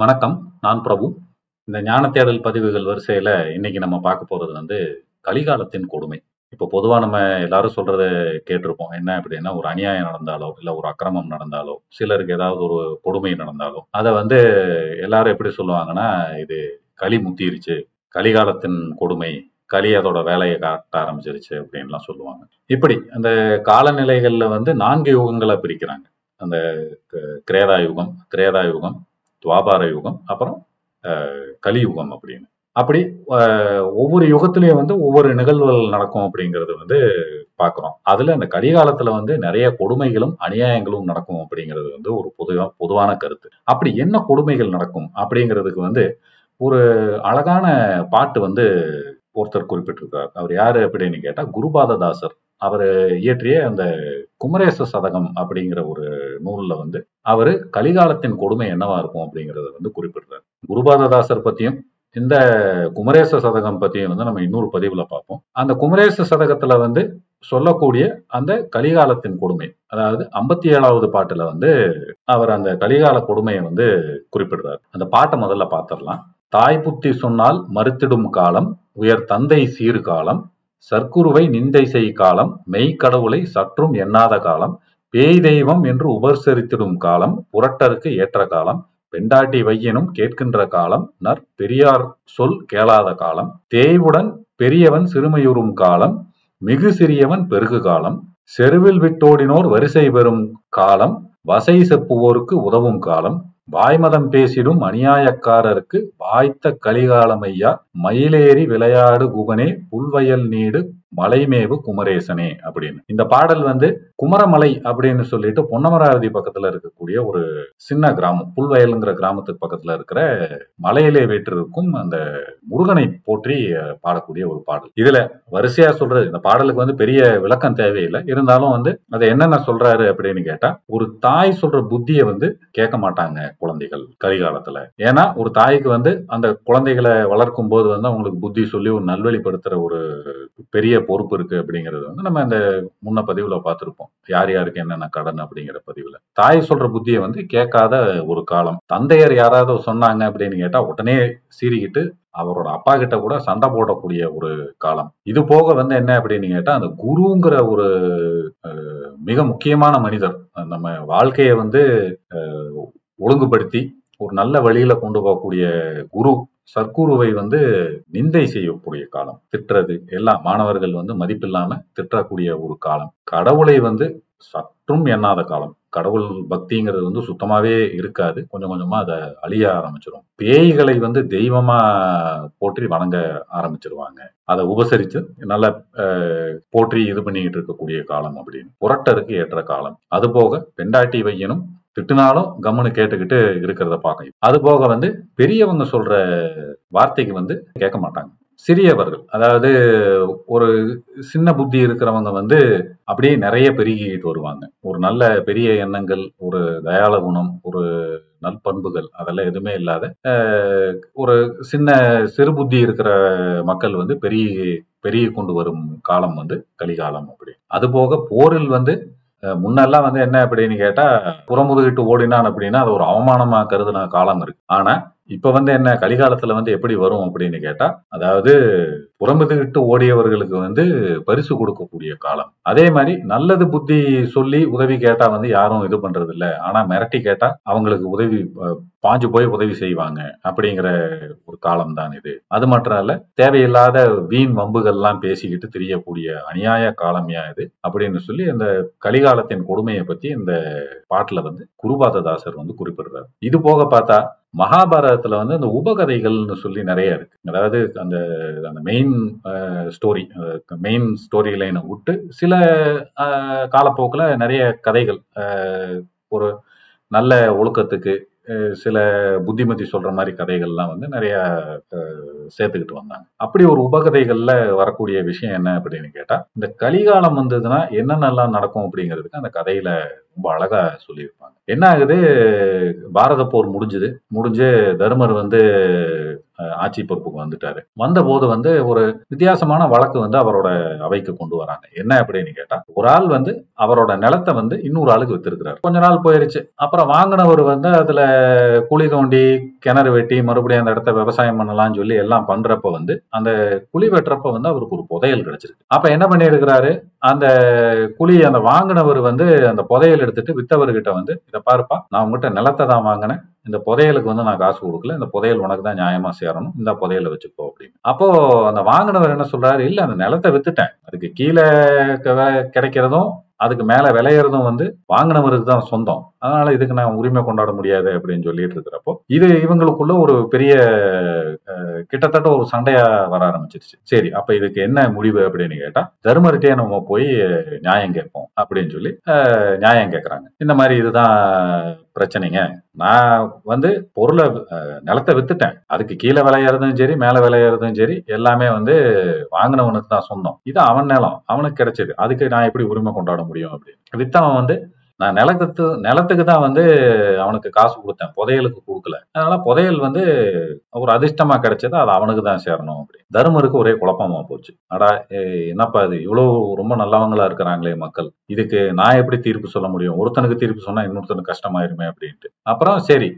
வணக்கம் நான் பிரபு. இந்த ஞான தேடல் பதிவுகள் வரிசையில இன்னைக்கு நம்ம பார்க்க போறது வந்து கலிகாலத்தின் கொடுமை. இப்போ பொதுவா நம்ம எல்லாரும் சொல்றத கேட்டிருப்போம். என்ன அப்படின்னா ஒரு அநியாயம் நடந்தாலோ இல்ல ஒரு அக்கிரமம் நடந்தாலோ சிலருக்கு ஏதாவது ஒரு கொடுமை நடந்தாலோ அதை வந்து எல்லாரும் எப்படி சொல்லுவாங்கன்னா இது களி முத்திருச்சு கலிகாலத்தின் கொடுமை களி அதோட வேலையை காட்ட ஆரம்பிச்சிருச்சு அப்படின்லாம் சொல்லுவாங்க. இப்படி அந்த காலநிலைகள்ல வந்து நான்கு யுகங்களை பிரிக்கிறாங்க. அந்த கிரேதா யுகம் திரேதா யுகம் துவாபார யுகம் அப்புறம் கலியுகம் அப்படின்னு. அப்படி ஒவ்வொரு யுகத்திலையும் வந்து ஒவ்வொரு நிகழ்வுகள் நடக்கும் அப்படிங்கிறது வந்து பார்க்குறோம் அதில் அந்த கலிகாலத்தில் வந்து நிறைய கொடுமைகளும் அநியாயங்களும் நடக்கும் அப்படிங்கிறது வந்து ஒரு பொதுவா பொதுவான கருத்து. அப்படி என்ன கொடுமைகள் நடக்கும் அப்படிங்கிறதுக்கு வந்து ஒரு அழகான பாட்டு வந்து ஒருத்தர் குறிப்பிட்டிருக்கிறார் அவர் யாரு அப்படின்னு கேட்டால் குருபாததாசர். அவர் இயற்றிய அந்த குமரேச சதகம் அப்படிங்கிற ஒரு நூலில் வந்து அவர் கலிகாலத்தின் கொடுமை என்னவா இருக்கும் அப்படிங்கிறத வந்து குறிப்பிடுறாரு. குருபாததாசர் பத்தியும் இந்த குமரேச சதகம் பத்தியும் வந்து நம்ம இன்னொரு பதிவுல பார்ப்போம். அந்த குமரேச சதகத்துல வந்து சொல்லக்கூடிய அந்த கலிகாலத்தின் கொடுமை அதாவது ஐம்பத்தி ஏழாவது பாட்டுல வந்து அவர் அந்த கலிகால கொடுமையை வந்து குறிப்பிடுறார். அந்த பாட்டை முதல்ல பார்த்துடலாம். தாய் புத்தி சொன்னால் மறுத்திடும் காலம் உயர் தந்தை சீர்காலம் சற்குருவை சர்க்குருவை நிந்தை செய் காலம் மெய்க்கடவுளை சற்றும் எண்ணாத காலம் பேய் தெய்வம் என்று உபசரித்திடும் காலம் புரட்டருக்கு ஏற்ற காலம் பெண்டாட்டி வையனும் கேட்கின்ற காலம் நற் பெரியார் சொல் கேளாத காலம் தேய்வுடன் பெரியவன் சிறுமையுறும் காலம் மிகு சிறியவன் பெருகு காலம் செருவில் விட்டோடினோர் வரிசை பெறும் காலம் வசை செப்புவோருக்கு உதவும் காலம் வாய்மதம் பேசிடும் அநியாயக்காரருக்கு வாய்த்த கலிகாலமையா? மயிலேறி விளையாடு குகனே புல்வயல் நீடு மலைமேவு குமரேசனே அப்படின்னு. இந்த பாடல் வந்து குமரமலை அப்படின்னு சொல்லிட்டு பொன்னமராவதி பக்கத்துல இருக்கக்கூடிய ஒரு சின்ன கிராமம் புல்வயலுங்கிற கிராமத்துக்கு பக்கத்துல இருக்கிற மலையிலே வீற்றிருக்கும் அந்த முருகனை போற்றி பாடக்கூடிய ஒரு பாடல். இதுல வரிசையா சொல்றது இந்த பாடலுக்கு வந்து பெரிய விளக்கம் தேவையில்லை. இருந்தாலும் வந்து அதை என்னென்ன சொல்றாரு அப்படின்னு கேட்டா ஒரு தாய் சொல்ற புத்தியை வந்து கேட்க மாட்டாங்க குழந்தைகள் கரிகாலத்துல ஏன்னா ஒரு தாய்க்கு வந்து அந்த குழந்தைகளை வளர்க்கும் போது வந்து அவங்களுக்கு புத்தி சொல்லி ஒரு நல்வழிப்படுத்துற ஒரு பெரிய பொறுப்பு இருக்கு அப்படிங்கிறது வந்து நம்ம இந்த முன்ன பதிவுல பார்த்திருப்போம். யார் யாருக்கு என்னென்ன கடன் அப்படிங்கிற பதிவுல. தாய் சொல்ற புத்தியை வந்து கேட்காத ஒரு காலம். தந்தையர் யாராவது சொன்னாங்க அப்படின்னு கேட்டா உடனே சீறிக்கிட்டு அவரோட அப்பா கிட்ட கூட சண்டை போடக்கூடிய ஒரு காலம். இது போக வந்து என்ன அப்படின்னு கேட்டா அந்த குருங்கிற ஒரு மிக முக்கியமான மனிதர் நம்ம வாழ்க்கையை வந்து ஒழுங்குபடுத்தி ஒரு நல்ல வழியில கொண்டு போகக்கூடிய குரு சர்க்குருவை வந்து நிந்தை செய்யக்கூடிய காலம் திட்டுறது எல்லாம் மாணவர்கள் வந்து மதிப்பில்லாம திட்டக்கூடிய ஒரு காலம். கடவுளை வந்து சற்றும் எண்ணாத காலம். கடவுள் பக்திங்கிறது வந்து சுத்தமாவே இருக்காது. கொஞ்சம் கொஞ்சமா அதை அழிய ஆரம்பிச்சிடும் பேய்களை வந்து தெய்வமா போற்றி வணங்க ஆரம்பிச்சிருவாங்க. அதை உபசரித்து நல்ல போற்றி இது பண்ணிக்கிட்டு இருக்கக்கூடிய காலம் அப்படின்னு. புரட்டருக்கு ஏற்ற காலம். அது போக பெண்டாட்டி வையனும் திட்டுனாலும் கம்முன்னு கேட்டுக்கிட்டு இருக்கிறத பார்க்க அது போக வந்து பெரியவங்க சொல்ற வார்த்தைக்கு வந்து கேட்க மாட்டாங்க. சிறியவர்கள் அதாவது ஒரு சின்ன புத்தி இருக்கிறவங்க வந்து அப்படியே நிறைய பெருகிட்டு வருவாங்க. ஒரு நல்ல பெரிய எண்ணங்கள் ஒரு தயால குணம் ஒரு நற்பண்புகள் அதெல்லாம் எதுவுமே இல்லாத ஒரு சின்ன சிறு புத்தி இருக்கிற மக்கள் வந்து பெரிய பெருகி கொண்டு வரும் காலம் வந்து கலிகாலம் அப்படி. அது போக போரில் வந்து முன்னெல்லாம் வந்து என்ன அப்படின்னு கேட்டா புறமுதுகிட்டு ஓடினான் அப்படின்னா அது ஒரு அவமானமா கருதுன காலம் இருக்கு. ஆனா இப்ப வந்து என்ன கலிகாலத்துல வந்து எப்படி வரும் அப்படின்னு கேட்டா அதாவது புறமுதுகிட்டு ஓடியவர்களுக்கு வந்து பரிசு கொடுக்கக்கூடிய காலம். அதே மாதிரி நல்லது புத்தி சொல்லி உதவி கேட்டா வந்து யாரும் இது பண்றது இல்லை ஆனா மிரட்டி கேட்டா அவங்களுக்கு உதவி பாஞ்சு போய் உதவி செய்வாங்க அப்படிங்கிற ஒரு காலம் தான் இது. அது மட்டும் இல்ல தேவையில்லாத வீண் வம்புகள்லாம் பேசிக்கிட்டு தெரியக்கூடிய அநியாய காலமையா இது அப்படின்னு சொல்லி அந்த கலிகாலத்தின் கொடுமையை பத்தி இந்த பாட்டுல வந்து குருபாததாசர் வந்து குறிப்பிடுறாரு. இது போக பார்த்தா மகாபாரதத்துல வந்து அந்த உபகதைகள்னு சொல்லி நிறைய இருக்கு. அதாவது அந்த அந்த மெயின் ஸ்டோரி மெயின் ஸ்டோரி லைனை விட்டு சில காலப்போக்கில் நிறைய கதைகள் ஒரு நல்ல ஒழுக்கத்துக்கு சில புத்திமதி சொல்ற மாதிரி கதைகள்லாம் வந்து நிறைய சேர்த்துக்கிட்டு வந்தாங்க. அப்படி ஒரு உபகதைகள்ல வரக்கூடிய விஷயம் என்ன அப்படின்னு கேட்டா இந்த கலிகாலம் வந்ததுன்னா என்னென்னலாம் நடக்கும் அப்படிங்கிறதுக்கு அந்த கதையில ரொம்ப அழகா சொல்லியிருப்பாங்க. என்ன ஆகுது? பாரத போர் முடிஞ்சுது. முடிஞ்சு தருமர் வந்து ஆட்சி பொறுப்புக்கு வந்துட்டாரு. வந்தபோது வந்து ஒரு வித்தியாசமான வழக்கு வந்து அவரோட அவைக்கு கொண்டு வராங்க. என்ன அப்படின்னு கேட்டா ஒரு ஆள் வந்து அவரோட நிலத்தை வந்து இன்னொரு ஆளுக்கு வித்திருக்கிறாரு. கொஞ்ச நாள் போயிருச்சு. அப்புறம் வாங்கினவர் வந்து அதுல குழி தோண்டி கிணறு வெட்டி மறுபடியும் அந்த இடத்த விவசாயம் பண்ணலாம்னு சொல்லி எல்லாம் பண்றப்ப வந்து அந்த குழி வெட்டுறப்ப வந்து அவருக்கு ஒரு புதையல் கிடைச்சிருக்கு. அப்ப என்ன பண்ணியிருக்கிறாரு? அந்த குழி அந்த வாங்கினவர் வந்து அந்த புதையல் எடுத்துட்டு வித்தவர்கிட்ட வந்து இதை பாருப்பா நான் உங்ககிட்ட நிலத்தை தான் வாங்கினேன். இந்த புதையலுக்கு வந்து நான் காசு கொடுக்கல. இந்த புதையல் உனக்கு தான் நியாயமா சேரணும். இந்த புதையலை வச்சுக்கோ அப்படின்னு. அப்போ அந்த வாங்கினவர் என்ன சொல்றாரு? இல்ல அந்த நிலத்தை வித்துட்டேன். அதுக்கு கீழே க- கிடைக்கிறதும் அதுக்கு மேலே விளையிறதும் வந்து வாங்கினவருக்கு தான் சொந்தம். அதனால இதுக்கு நான் உரிமை கொண்டாட முடியாது அப்படின்னு சொல்லிட்டு இருக்கிறப்போ இது இவங்களுக்குள்ள ஒரு பெரிய கிட்டத்தட்ட ஒரு சண்டையா வர ஆரம்பிச்சிருச்சு. சரி அப்ப இதுக்கு என்ன முடிவு அப்படின்னு கேட்டா தர்மர்கிட்டே நம்ம போய் நியாயம் கேட்போம் அப்படின்னு சொல்லி நியாயம் கேட்கறாங்க இந்த மாதிரி இதுதான் பிரச்சனைங்க. நான் வந்து பொருளை நிலத்தை வித்துட்டேன். அதுக்கு கீழே விளையறதும் சரி மேல விளையாடுறதும் சரி எல்லாமே வந்து வாங்கினவனுக்கு தான் சொந்தம். இது அவன் நிலம் அவனுக்கு கிடைச்சது. அதுக்கு நான் எப்படி உரிமை கொண்டாட முடியும் அப்படின்னு. வித்தவன் வந்து நான் நிலத்துக்கு நிலத்துக்கு தான் வந்து அவனுக்கு காசு கொடுத்தேன். புதையலுக்கு கொடுக்கல. அதனால புதையல் வந்து ஒரு அதிர்ஷ்டமா கிடைச்சது அது அவனுக்கு தான் சேரணும் அப்படி தருமருக்கு ஒரே குழப்பமா போச்சு. அடா என்னப்பா இது? இவ்வளவு ரொம்ப நல்லவங்களா இருக்கிறாங்களே மக்கள். இதுக்கு நான் எப்படி தீர்ப்பு சொல்ல முடியும்? ஒருத்தனுக்கு தீர்ப்பு சொன்னா இன்னொருத்தனுக்கு கஷ்டமாயிருமே அப்படின்ட்டு. அப்புறம் சரி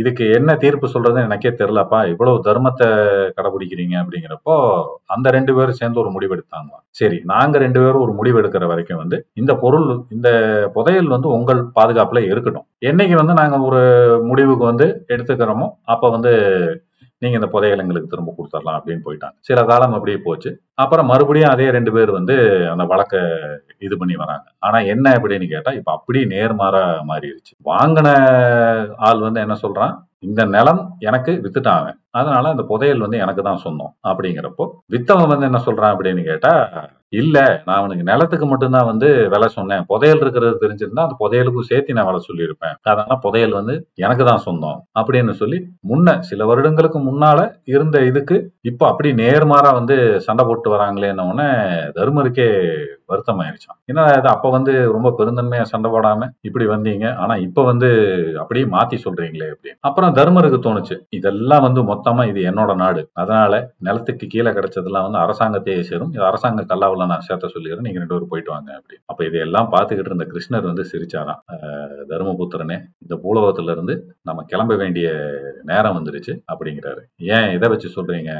இதுக்கு என்ன தீர்ப்பு சொல்றதுன்னு எனக்கே தெரிலப்பா இவ்வளவு தர்மத்தை கடைபிடிக்கிறீங்க அப்படிங்கிறப்போ அந்த ரெண்டு பேரும் சேர்ந்து ஒரு முடிவெடுத்தாங்களாம் சரி நாங்க ரெண்டு பேரும் ஒரு முடிவு எடுக்கிற வரைக்கும் வந்து இந்த பொருள் இந்த புதையல் வந்து உங்கள் பாதுகாப்புல இருக்கட்டும். என்னைக்கு வந்து நாங்க ஒரு முடிவுக்கு வந்து எடுத்துக்கிறோமோ அப்ப வந்து நீங்க இந்த புதையல் எங்களுக்கு திரும்ப கொடுத்துடலாம் அப்படின்னு போயிட்டாங்க. சில காலம் அப்படியே போச்சு. அப்புறம் மறுபடியும் அதே ரெண்டு பேர் வந்து அந்த வழக்க இது பண்ணி வராங்க. ஆனா என்ன அப்படின்னு கேட்டா இப்ப அப்படியே நேர்மாறா மாறிடுச்சு. வாங்கின ஆள் வந்து என்ன சொல்றான்? இந்த நிலம் எனக்கு வித்துட்டான் அவன். அதனால அந்த புதையல் வந்து எனக்கு தான் சொன்னோம் அப்படிங்கிறப்போ வித்தவன் வந்து என்ன சொல்றான் அப்படின்னு கேட்டா இல்ல நான் அவனுக்கு நிலத்துக்கு மட்டும்தான் வந்து விலை சொன்னேன். புதையல் இருக்கிறது தெரிஞ்சிருந்தா அந்த புதையலுக்கும் சேர்த்து நான் விலை சொல்லியிருப்பேன். அதனால புதையல் வந்து எனக்கு தான் சொந்தம் அப்படின்னு சொல்லி முன்ன சில வருடங்களுக்கு முன்னால இருந்த இதுக்கு இப்ப அப்படி நேர்மாறா வந்து சண்டை போட்டு வராங்களேன்னு உடனே தர்மருக்கே வருத்தம் ஆயிடுச்சான் ஏன்னா அது அப்ப வந்து ரொம்ப பெருந்தன்மையா சண்டை போடாம இப்படி வந்தீங்க? ஆனா இப்ப வந்து அப்படியே மாத்தி சொல்றீங்களே அப்படின்னு. அப்புறம் தர்மருக்கு தோணுச்சு இதெல்லாம் வந்து மொத்தமா இது என்னோட நாடு. அதனால நிலத்துக்கு கீழே கிடைச்சதெல்லாம் வந்து அரசாங்கத்தையே சேரும். இது அரசாங்க கல்லாவில் நான் சேர்த்த சொல்லிடுறேன். நீங்க ரெண்டு பேரும் போயிட்டு வாங்க அப்படி அப்ப இதையெல்லாம் பார்த்துக்கிட்டு இருந்த கிருஷ்ணர் வந்து சிரிச்சாராம். "அஹ், தர்மபுத்திரனே இந்த பூலோகத்துல இருந்து நம்ம கிளம்ப வேண்டிய நேரம் வந்துருச்சு அப்படிங்கிறாரு. ஏன் இதை வச்சு சொல்றீங்க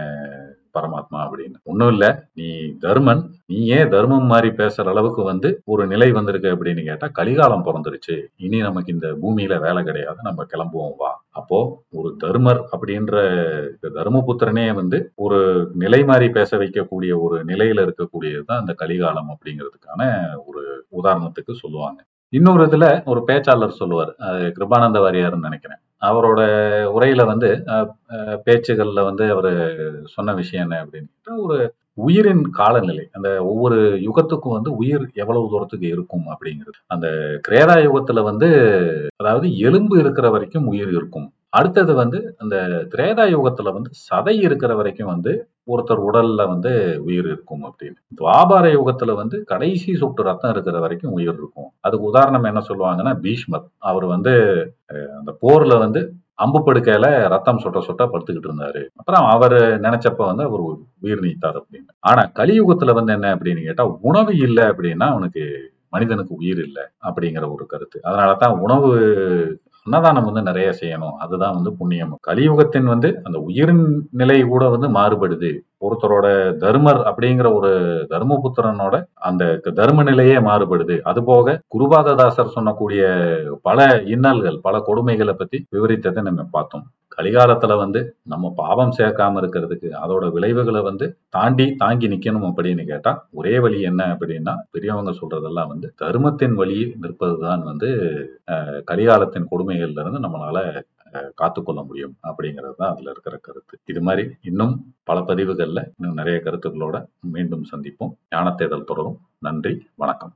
பரமாத்மா? அப்படின்னு. ஒண்ணும் இல்ல. நீ தர்மன். நீ ஏன் தர்மம் மாதிரி பேசுற அளவுக்கு வந்து ஒரு நிலை வந்திருக்கு அப்படின்னு கேட்டா கலிகாலம் பிறந்துருச்சு. இனி நமக்கு இந்த பூமியில வேலை கிடையாது. நம்ம கிளம்புவோம் வா. அப்போ ஒரு தர்மர் அப்படின்ற தர்மபுத்திரனே வந்து ஒரு நிலை மாதிரி பேச வைக்கக்கூடிய ஒரு நிலையில இருக்கக்கூடியதுதான் அந்த கலிகாலம் அப்படிங்கிறதுக்கான ஒரு உதாரணத்துக்கு சொல்லுவாங்க. இன்னொரு இதுல ஒரு பேச்சாளர் சொல்லுவார். கிருபானந்த வாரியார்னு நினைக்கிறேன். அவரோட உரையில வந்து பேச்சுகள்ல வந்து அவர் சொன்ன விஷயம் என்ன அப்படின்னு ஒரு உயிரின் காலநிலை அந்த ஒவ்வொரு யுகத்துக்கும் வந்து உயிர் எவ்வளவு தூரத்துக்கு இருக்கும் அப்படிங்கிறது. அந்த கிரேதா யுகத்துல வந்து அதாவது எலும்பு இருக்கிற வரைக்கும் உயிர் இருக்கும். அடுத்தது வந்து அந்த திரேதா யுகத்துல வந்து சதை இருக்கிற வரைக்கும் வந்து ஒருத்தர் உடல்ல வந்து உயிர் இருக்கும் அப்படின்னு. துவாபார யுகத்துல வந்து கடைசி சொட்டு ரத்தம் இருக்கிற வரைக்கும் உயிர் இருக்கும். அதுக்கு உதாரணம் என்ன சொல்லுவாங்கன்னா பீஷ்மர். அவர் வந்து அந்த போர்ல வந்து அம்பு படுக்கையில ரத்தம் சொட்ட சொட்ட படுத்துக்கிட்டு இருந்தாரு. அப்புறம் அவர் நினைச்சப்ப வந்து அவர் உயிர் நீத்தார் அப்படின்னு. ஆனா கலியுகத்துல வந்து என்ன அப்படின்னு கேட்டா உணவு இல்லை அப்படின்னா அவனுக்கு மனிதனுக்கு உயிர் இல்லை அப்படிங்கிற ஒரு கருத்து. அதனாலதான் உணவு அன்னதானம் வந்து நிறைய செய்யணும். அதுதான் வந்து புண்ணியம். கலியுகத்தின் வந்து அந்த உயிரின் நிலை கூட வந்து மாறுபடுது ஒருத்தரோட தர்மர் அப்படிங்கிற ஒரு தர்மபுத்திரனோட அந்த தர்ம நிலையே மாறுபடுது அதுபோக குருபாததாசர் சொன்னக்கூடிய பல இன்னல்கள் பல கொடுமைகளை பத்தி விவரித்ததை நம்ம பார்த்தோம். கலிகாலத்துல வந்து நம்ம பாவம் சேர்க்காம இருக்கிறதுக்கு அதோட விளைவுகளை வந்து தாண்டி தாங்கி நிக்கணும் அப்படின்னு கேட்டா ஒரே வழி என்ன அப்படின்னா பெரியவங்க சொல்றதெல்லாம் வந்து தர்மத்தின் வழி நிற்பதுதான் வந்து கலிகாலத்தின் கொடுமைகள்ல இருந்து நம்மளால காத்துக்கொள்ள முடியும் அப்படிங்கிறது தான் அதுல இருக்கிற கருத்து. இது மாதிரி இன்னும் பல பதிவுகள்ல இன்னும் நிறைய கருத்துக்களோட மீண்டும் சந்திப்போம். ஞானத்தேடல் தொடரும். நன்றி வணக்கம்.